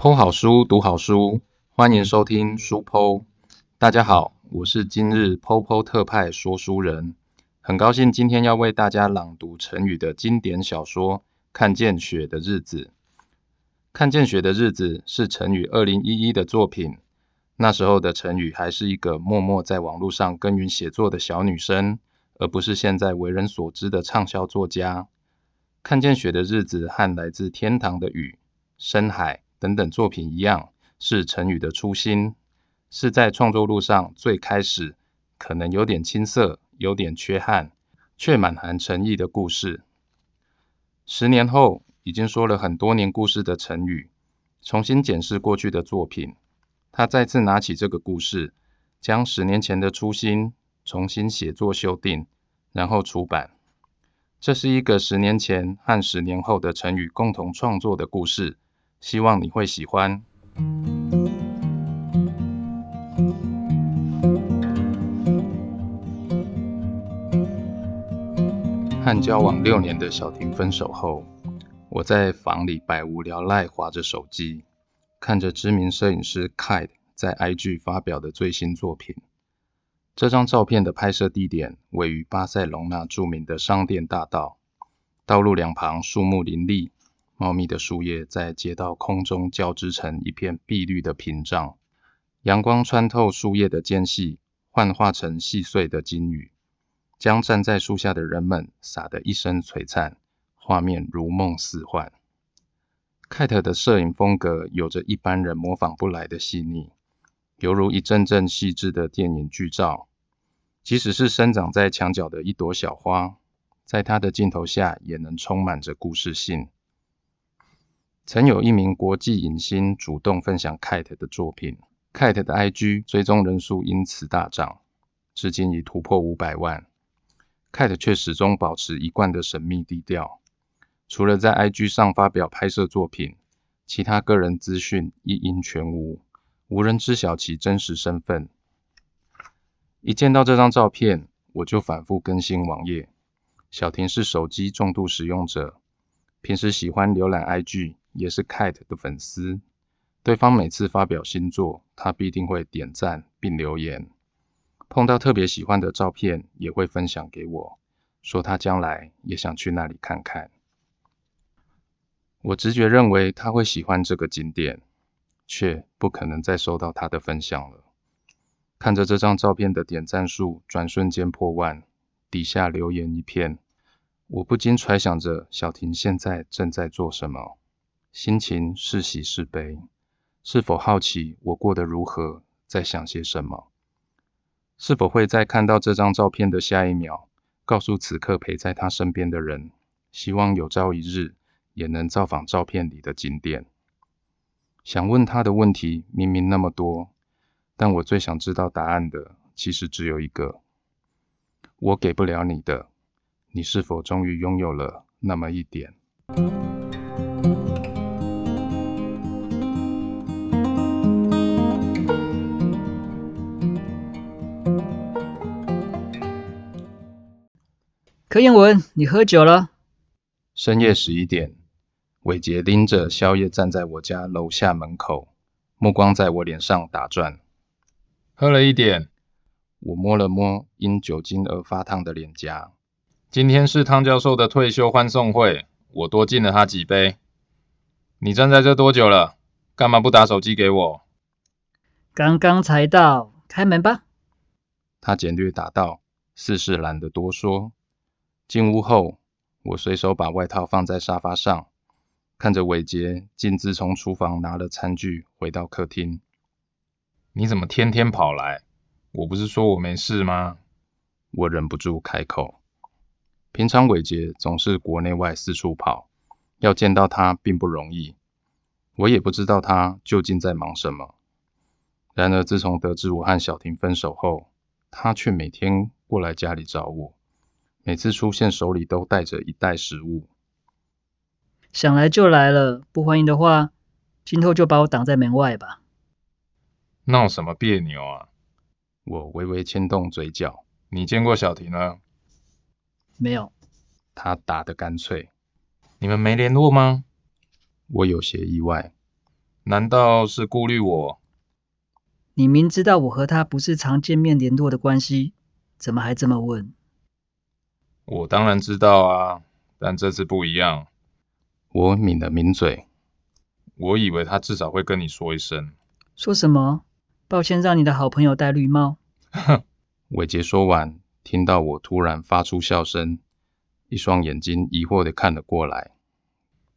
剖好书，读好书，欢迎收听书剖。大家好，我是今日剖剖特派说书人，很高兴今天要为大家朗读成语的经典小说《看见雪的日子》。《看见雪的日子》是成语二零一一的作品，那时候的成语还是一个默默在网络上耕耘写作的小女生，而不是现在为人所知的畅销作家。《看见雪的日子》和来自天堂的雨、深海。等等作品一样，是成语的初心，是在创作路上最开始，可能有点青涩，有点缺憾，却满含诚意的故事。十年后，已经说了很多年故事的成语，重新检视过去的作品，他再次拿起这个故事，将十年前的初心重新写作修订，然后出版。这是一个十年前和十年后的成语共同创作的故事。希望你会喜欢。和交往六年的小婷分手后，我在房里百无聊赖，划着手机，看着知名摄影师 Kite 在 IG 发表的最新作品。这张照片的拍摄地点位于巴塞隆纳著名的商店大道，道路两旁树木林立。茂密的树叶在街道空中交织成一片碧绿的屏障，阳光穿透树叶的间隙，幻化成细碎的金雨，将站在树下的人们洒得一身璀璨，画面如梦似幻。凯特的摄影风格有着一般人模仿不来的细腻，犹如一阵阵细致的电影剧照。即使是生长在墙角的一朵小花，在他的镜头下也能充满着故事性。曾有一名国际影星主动分享 Kate 的作品，Kate 的 IG 追踪人数因此大涨，至今已突破五百万。Kate 却始终保持一贯的神秘低调，除了在 IG 上发表拍摄作品，其他个人资讯一应全无，无人知晓其真实身份。一见到这张照片，我就反复更新网页。小婷是手机重度使用者，平时喜欢浏览 IG。也是 Kate 的粉丝，对方每次发表新作，他必定会点赞并留言。碰到特别喜欢的照片，也会分享给我，说他将来也想去那里看看。我直觉认为他会喜欢这个景点，却不可能再收到他的分享了。看着这张照片的点赞数转瞬间破万，底下留言一片，我不禁揣想着小婷现在正在做什么。心情是喜是悲？是否好奇我过得如何，在想些什么？是否会在看到这张照片的下一秒，告诉此刻陪在他身边的人，希望有朝一日也能造访照片里的景点？想问他的问题明明那么多，但我最想知道答案的，其实只有一个：我给不了你的，你是否终于拥有了那么一点？柯彦文，你喝酒了？深夜十一点，伟杰拎着宵夜站在我家楼下门口，目光在我脸上打转。喝了一点，我摸了摸因酒精而发烫的脸颊。今天是汤教授的退休欢送会，我多敬了他几杯。你站在这多久了？干嘛不打手机给我？刚刚才到，开门吧。他简略答道，似是懒得多说。进屋后，我随手把外套放在沙发上，看着伟杰径自从厨房拿了餐具回到客厅。你怎么天天跑来？我不是说我没事吗？我忍不住开口。平常伟杰总是国内外四处跑，要见到他并不容易。我也不知道他究竟在忙什么。然而自从得知我和小婷分手后，他却每天过来家里找我。每次出现，手里都带着一袋食物。想来就来了，不欢迎的话，今后就把我挡在门外吧。闹什么别扭啊？我微微牵动嘴角。你见过小婷了？没有。他打得干脆。你们没联络吗？我有些意外。难道是顾虑我？你明知道我和他不是常见面联络的关系，怎么还这么问？我当然知道啊，但这次不一样。我抿了抿嘴，我以为他至少会跟你说一声。说什么？抱歉，让你的好朋友戴绿帽。哼，伟杰说完，听到我突然发出笑声，一双眼睛疑惑的看了过来。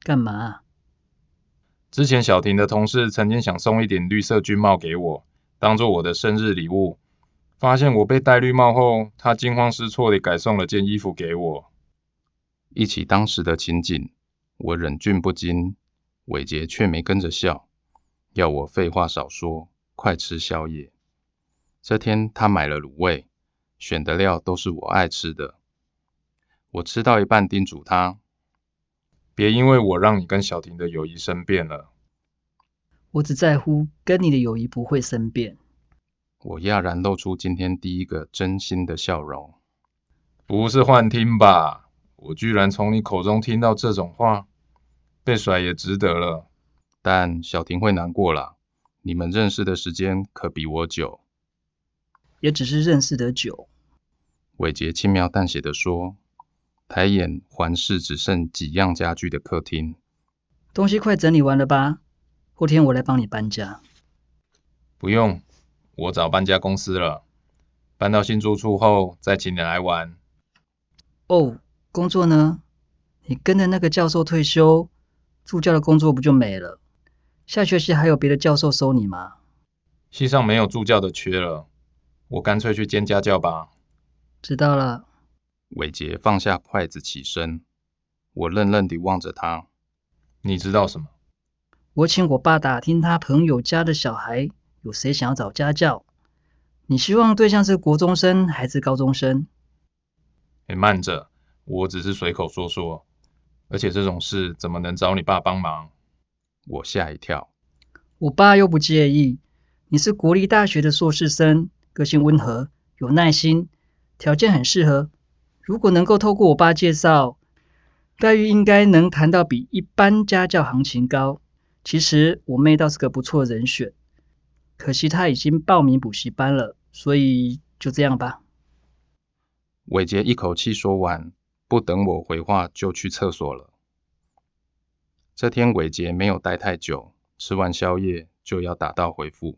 干嘛？之前小婷的同事曾经想送一顶绿色军帽给我，当做我的生日礼物。发现我被戴绿帽后，他惊慌失措地改送了件衣服给我。忆起当时的情景，我忍俊不禁，伟杰却没跟着笑，要我废话少说，快吃宵夜。这天他买了卤味，选的料都是我爱吃的。我吃到一半，叮嘱他：别因为我让你跟小婷的友谊生变了。我只在乎跟你的友谊不会生变。我讶然露出今天第一个真心的笑容。不是幻听吧？我居然从你口中听到这种话，被甩也值得了。但小婷会难过啦。你们认识的时间可比我久。也只是认识的久。伟杰轻描淡写的说，抬眼环视只剩几样家具的客厅。东西快整理完了吧？后天我来帮你搬家。不用。我找搬家公司了，搬到新住处后再请你来玩。哦，工作呢？你跟着那个教授退休，助教的工作不就没了？下学期还有别的教授收你吗？系上没有助教的缺了，我干脆去兼家教吧。知道了。伟杰放下筷子起身，我愣愣地望着他。你知道什么？我请我爸打听他朋友家的小孩。有谁想要找家教？你希望对象是国中生还是高中生？哎，慢着，我只是随口说说，而且这种事怎么能找你爸帮忙？我吓一跳。我爸又不介意。你是国立大学的硕士生，个性温和，有耐心，条件很适合。如果能够透过我爸介绍，待遇应该能谈到比一般家教行情高。其实我妹倒是个不错人选。可惜他已经报名补习班了，所以就这样吧。伟杰一口气说完，不等我回话就去厕所了。这天伟杰没有待太久，吃完宵夜就要打道回府。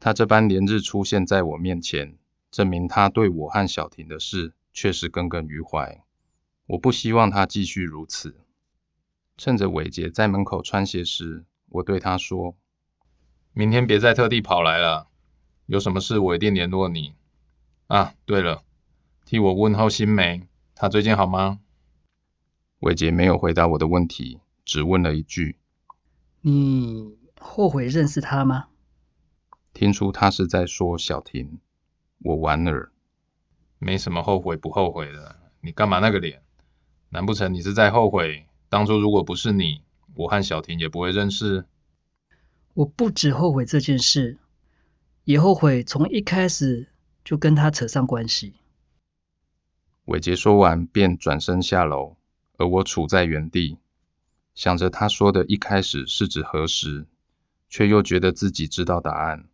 他这般连日出现在我面前，证明他对我和小婷的事确实耿耿于怀。我不希望他继续如此。趁着伟杰在门口穿鞋时，我对他说。明天别再特地跑来了，有什么事我一定联络你。啊，对了，替我问候新梅，她最近好吗？伟杰没有回答我的问题，只问了一句：“你后悔认识她吗？”听出他是在说小婷，我莞尔。没什么后悔不后悔的，你干嘛那个脸？难不成你是在后悔当初如果不是你，我和小婷也不会认识？我不止后悔这件事，也后悔从一开始就跟他扯上关系。伟杰说完，便转身下楼，而我处在原地，想着他说的一开始是指何时，却又觉得自己知道答案。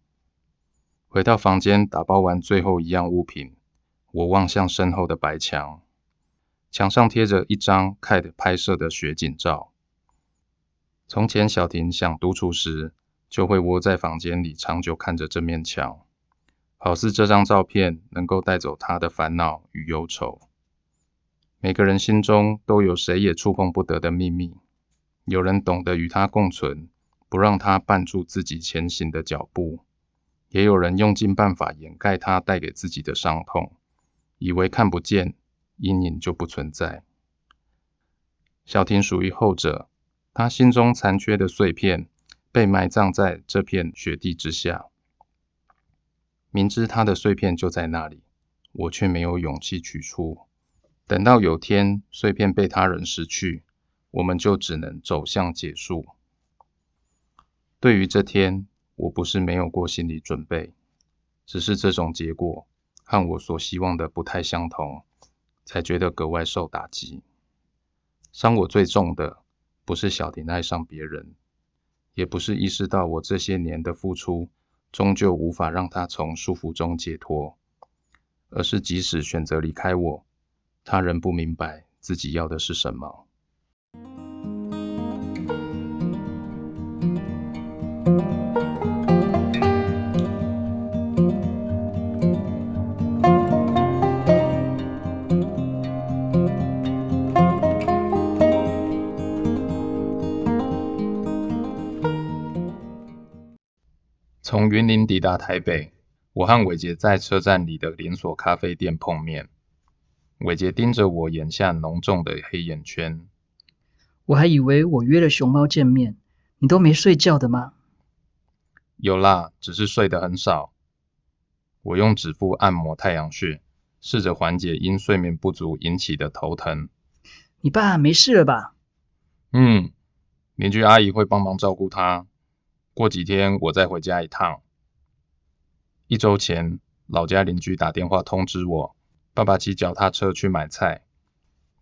回到房间，打包完最后一样物品，我望向身后的白墙，墙上贴着一张 Kate 拍摄的雪景照。从前小婷想独处时。就会窝在房间里，长久看着这面墙，好似这张照片能够带走他的烦恼与忧愁。每个人心中都有谁也触碰不得的秘密，有人懂得与他共存，不让他绊住自己前行的脚步，也有人用尽办法掩盖他带给自己的伤痛，以为看不见，阴影就不存在。小婷属于后者，他心中残缺的碎片。被埋葬在这片雪地之下，明知他的碎片就在那里，我却没有勇气取出。等到有天碎片被他人失去，我们就只能走向结束。对于这天，我不是没有过心理准备，只是这种结果和我所希望的不太相同，才觉得格外受打击。伤我最重的，不是小婷爱上别人。也不是意识到我这些年的付出终究无法让他从束缚中解脱，而是即使选择离开我，他仍不明白自己要的是什么。从云林抵达台北，我和伟杰在车站里的连锁咖啡店碰面。伟杰盯着我眼下浓重的黑眼圈，我还以为我约了熊猫见面，你都没睡觉的吗？有啦，只是睡得很少。我用指腹按摩太阳穴，试着缓解因睡眠不足引起的头疼。你爸没事了吧？嗯，邻居阿姨会帮忙照顾他。过几天我再回家一趟。一周前，老家邻居打电话通知我，爸爸骑脚踏车去买菜，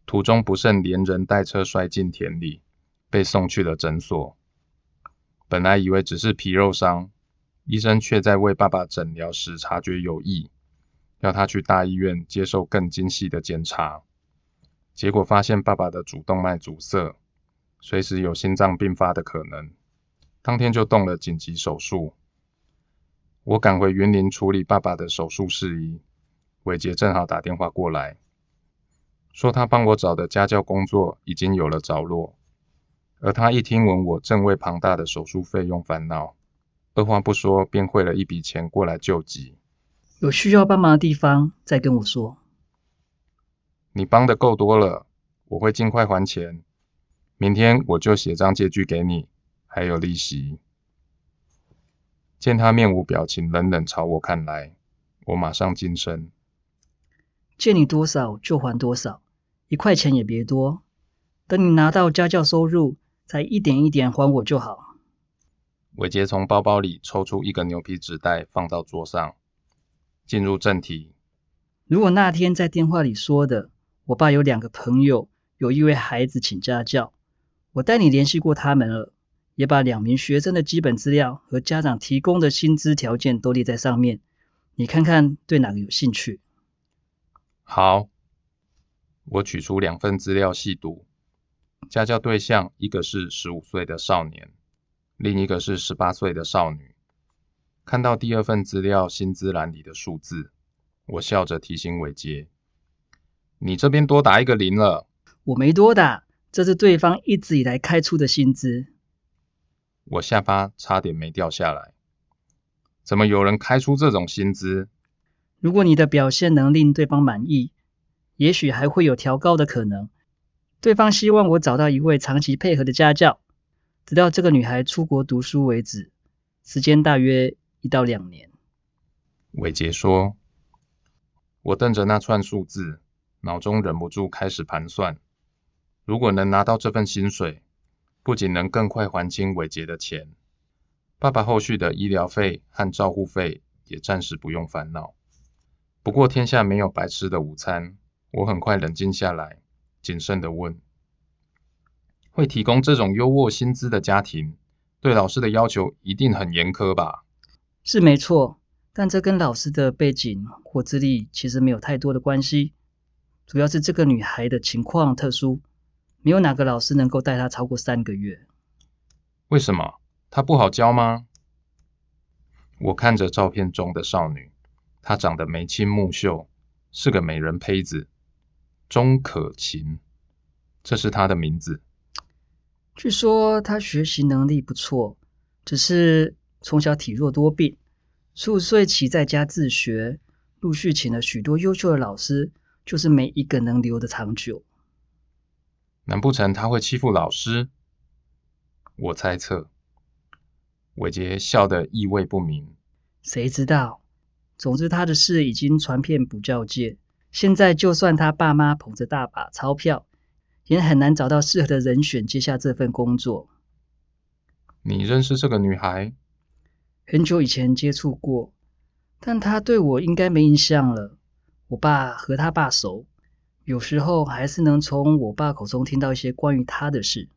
途中不慎连人带车摔进田里，被送去了诊所。本来以为只是皮肉伤，医生却在为爸爸诊疗时察觉有异，要他去大医院接受更精细的检查。结果发现爸爸的主动脉阻塞，随时有心脏病发的可能。当天就动了紧急手术。我赶回云林处理爸爸的手术事宜，伟杰正好打电话过来，说他帮我找的家教工作已经有了着落，而他一听闻我正为庞大的手术费用烦恼，二话不说便汇了一笔钱过来救急。有需要帮忙的地方再跟我说。你帮的够多了，我会尽快还钱。明天我就写张借据给你。还有利息。见他面无表情，冷冷朝我看来，我马上噤声。借你多少就还多少，一块钱也别多。等你拿到家教收入，再一点一点还我就好。伟杰从包包里抽出一个牛皮纸袋，放到桌上，进入正题。如果那天在电话里说的，我爸有两个朋友，有一位孩子请家教，我带你联系过他们了。也把两名学生的基本资料和家长提供的薪资条件都列在上面，你看看对哪个有兴趣？好，我取出两份资料细读，家教对象一个是十五岁的少年，另一个是十八岁的少女。看到第二份资料薪资栏里的数字，我笑着提醒伟杰：“你这边多打一个零了。”我没多打，这是对方一直以来开出的薪资。我下巴差点没掉下来，怎么有人开出这种薪资？如果你的表现能令对方满意，也许还会有调高的可能。对方希望我找到一位长期配合的家教，直到这个女孩出国读书为止，时间大约一到两年。伟杰说：“我瞪着那串数字，脑中忍不住开始盘算，如果能拿到这份薪水。”不仅能更快还清伟杰的钱，爸爸后续的医疗费和照护费也暂时不用烦恼。不过天下没有白吃的午餐，我很快冷静下来，谨慎地问：会提供这种优渥薪资的家庭，对老师的要求一定很严苛吧？是没错，但这跟老师的背景或资历其实没有太多的关系，主要是这个女孩的情况特殊。没有哪个老师能够带他超过三个月。为什么？他不好教吗？我看着照片中的少女，她长得眉清目秀，是个美人胚子。钟可晴，这是她的名字。据说她学习能力不错，只是从小体弱多病，十五岁起在家自学，陆续请了许多优秀的老师，就是没一个能留得长久。难不成他会欺负老师？我猜测。伟杰笑得意味不明。谁知道？总之他的事已经传遍补教界。现在就算他爸妈捧着大把钞票，也很难找到适合的人选接下这份工作。你认识这个女孩？很久以前接触过，但她对我应该没印象了。我爸和他爸熟。有时候还是能从我爸口中听到一些关于他的事。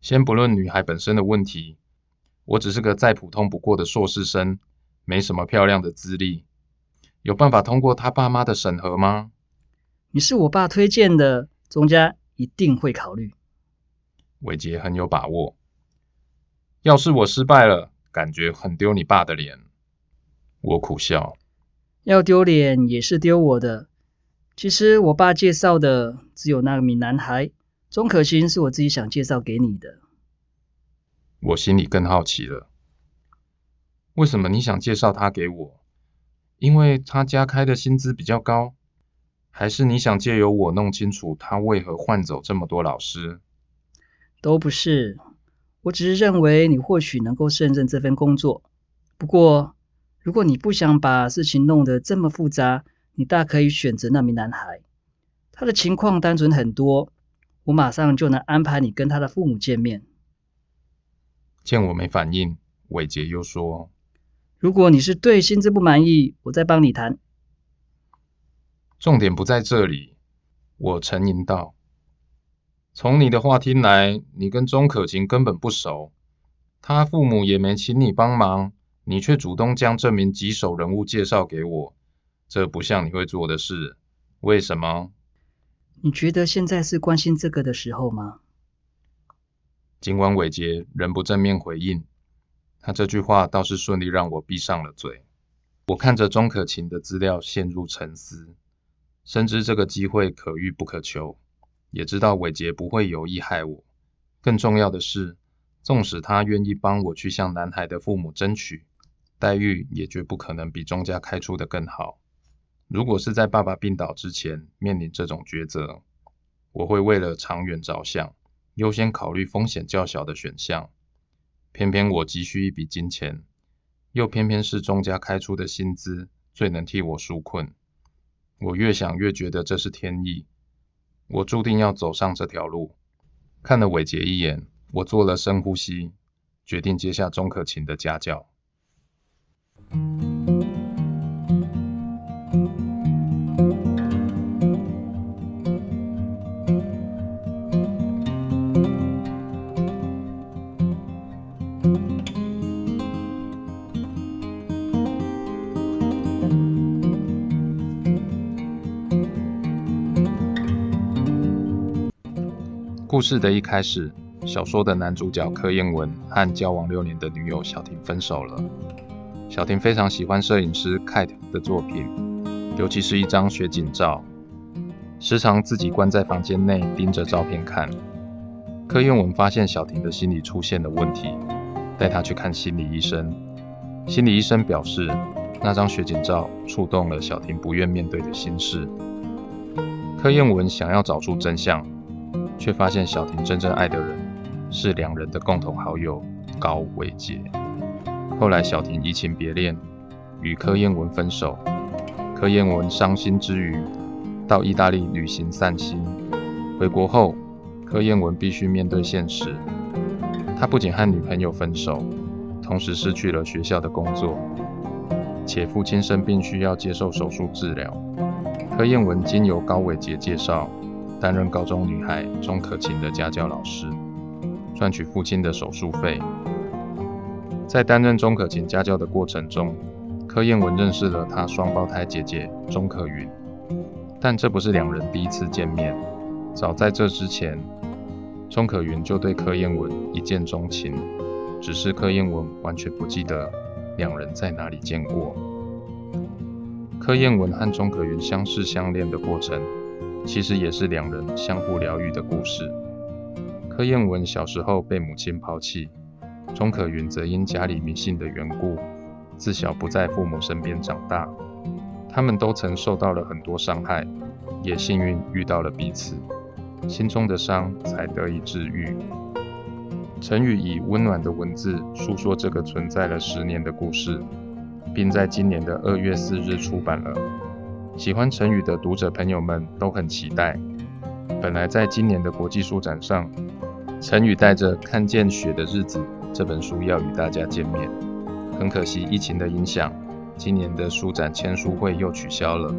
先不论女孩本身的问题，我只是个再普通不过的硕士生，没什么漂亮的资历，有办法通过他爸妈的审核吗？你是我爸推荐的，钟家一定会考虑。伟杰很有把握。要是我失败了，感觉很丢你爸的脸。我苦笑。要丢脸也是丢我的。其实我爸介绍的只有那名男孩，钟可欣是我自己想介绍给你的。我心里更好奇了。为什么你想介绍他给我？因为他家开的薪资比较高，还是你想借由我弄清楚他为何换走这么多老师？都不是。我只是认为你或许能够胜任这份工作。不过，如果你不想把事情弄得这么复杂，你大可以选择那名男孩。他的情况单纯很多，我马上就能安排你跟他的父母见面。见我没反应，伟杰又说：“如果你是对薪资不满意，我再帮你谈。”重点不在这里，我沉吟道。从你的话听来，你跟钟可晴根本不熟，他父母也没请你帮忙，你却主动将这名棘手人物介绍给我，这不像你会做的事。为什么？你觉得现在是关心这个的时候吗？尽管伟杰仍不正面回应，他这句话倒是顺利让我闭上了嘴。我看着钟可晴的资料，陷入沉思，深知这个机会可遇不可求。也知道伟杰不会有意害我。更重要的是，纵使他愿意帮我去向男孩的父母争取，待遇也绝不可能比钟家开出的更好。如果是在爸爸病倒之前面临这种抉择，我会为了长远着想，优先考虑风险较小的选项。偏偏我急需一笔金钱，又偏偏是钟家开出的薪资最能替我纾困。我越想越觉得这是天意。我注定要走上这条路。看了伟杰一眼，我做了深呼吸，决定接下钟可晴的家教。故事的一开始，小说的男主角柯彦文和交往六年的女友小婷分手了。小婷非常喜欢摄影师 Kate 的作品，尤其是一张雪景照，时常自己关在房间内盯着照片看。柯彦文发现小婷的心理出现了问题，带她去看心理医生。心理医生表示，那张雪景照触动了小婷不愿面对的心事。柯彦文想要找出真相。却发现小婷真正爱的人是两人的共同好友高伟杰。后来小婷移情别恋，与柯燕文分手。柯燕文伤心之余，到意大利旅行散心。回国后，柯燕文必须面对现实。他不仅和女朋友分手，同时失去了学校的工作，且父亲生病需要接受手术治疗。柯燕文经由高伟杰介绍。担任高中女孩钟可晴的家教老师，赚取父亲的手术费。在担任钟可晴家教的过程中，柯燕文认识了她双胞胎姐姐钟可云。但这不是两人第一次见面，早在这之前，钟可云就对柯燕文一见钟情，只是柯燕文完全不记得两人在哪里见过。柯燕文和钟可云相识相恋的过程。其实也是两人相互疗愈的故事。柯燕文小时候被母亲抛弃，钟可云则因家里迷信的缘故，自小不在父母身边长大。他们都曾受到了很多伤害，也幸运遇到了彼此，心中的伤才得以治愈。陈宇以温暖的文字诉说这个存在了十年的故事，并在今年的二月四日出版了。喜欢成语的读者朋友们都很期待。本来在今年的国际书展上，陈宇带着《看见雪的日子》这本书要与大家见面，很可惜疫情的影响，今年的书展签书会又取消了。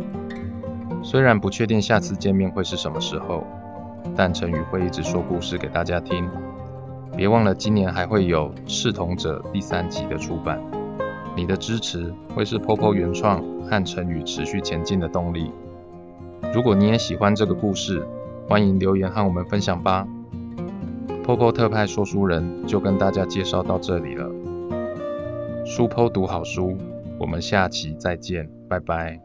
虽然不确定下次见面会是什么时候，但陈宇会一直说故事给大家听。别忘了今年还会有《视同者》第三集的出版。你的支持会是 Popo 原创和成语持续前进的动力。如果你也喜欢这个故事，欢迎留言和我们分享吧。Popo 特派说书人就跟大家介绍到这里了。书 Po 读好书，我们下期再见，拜拜。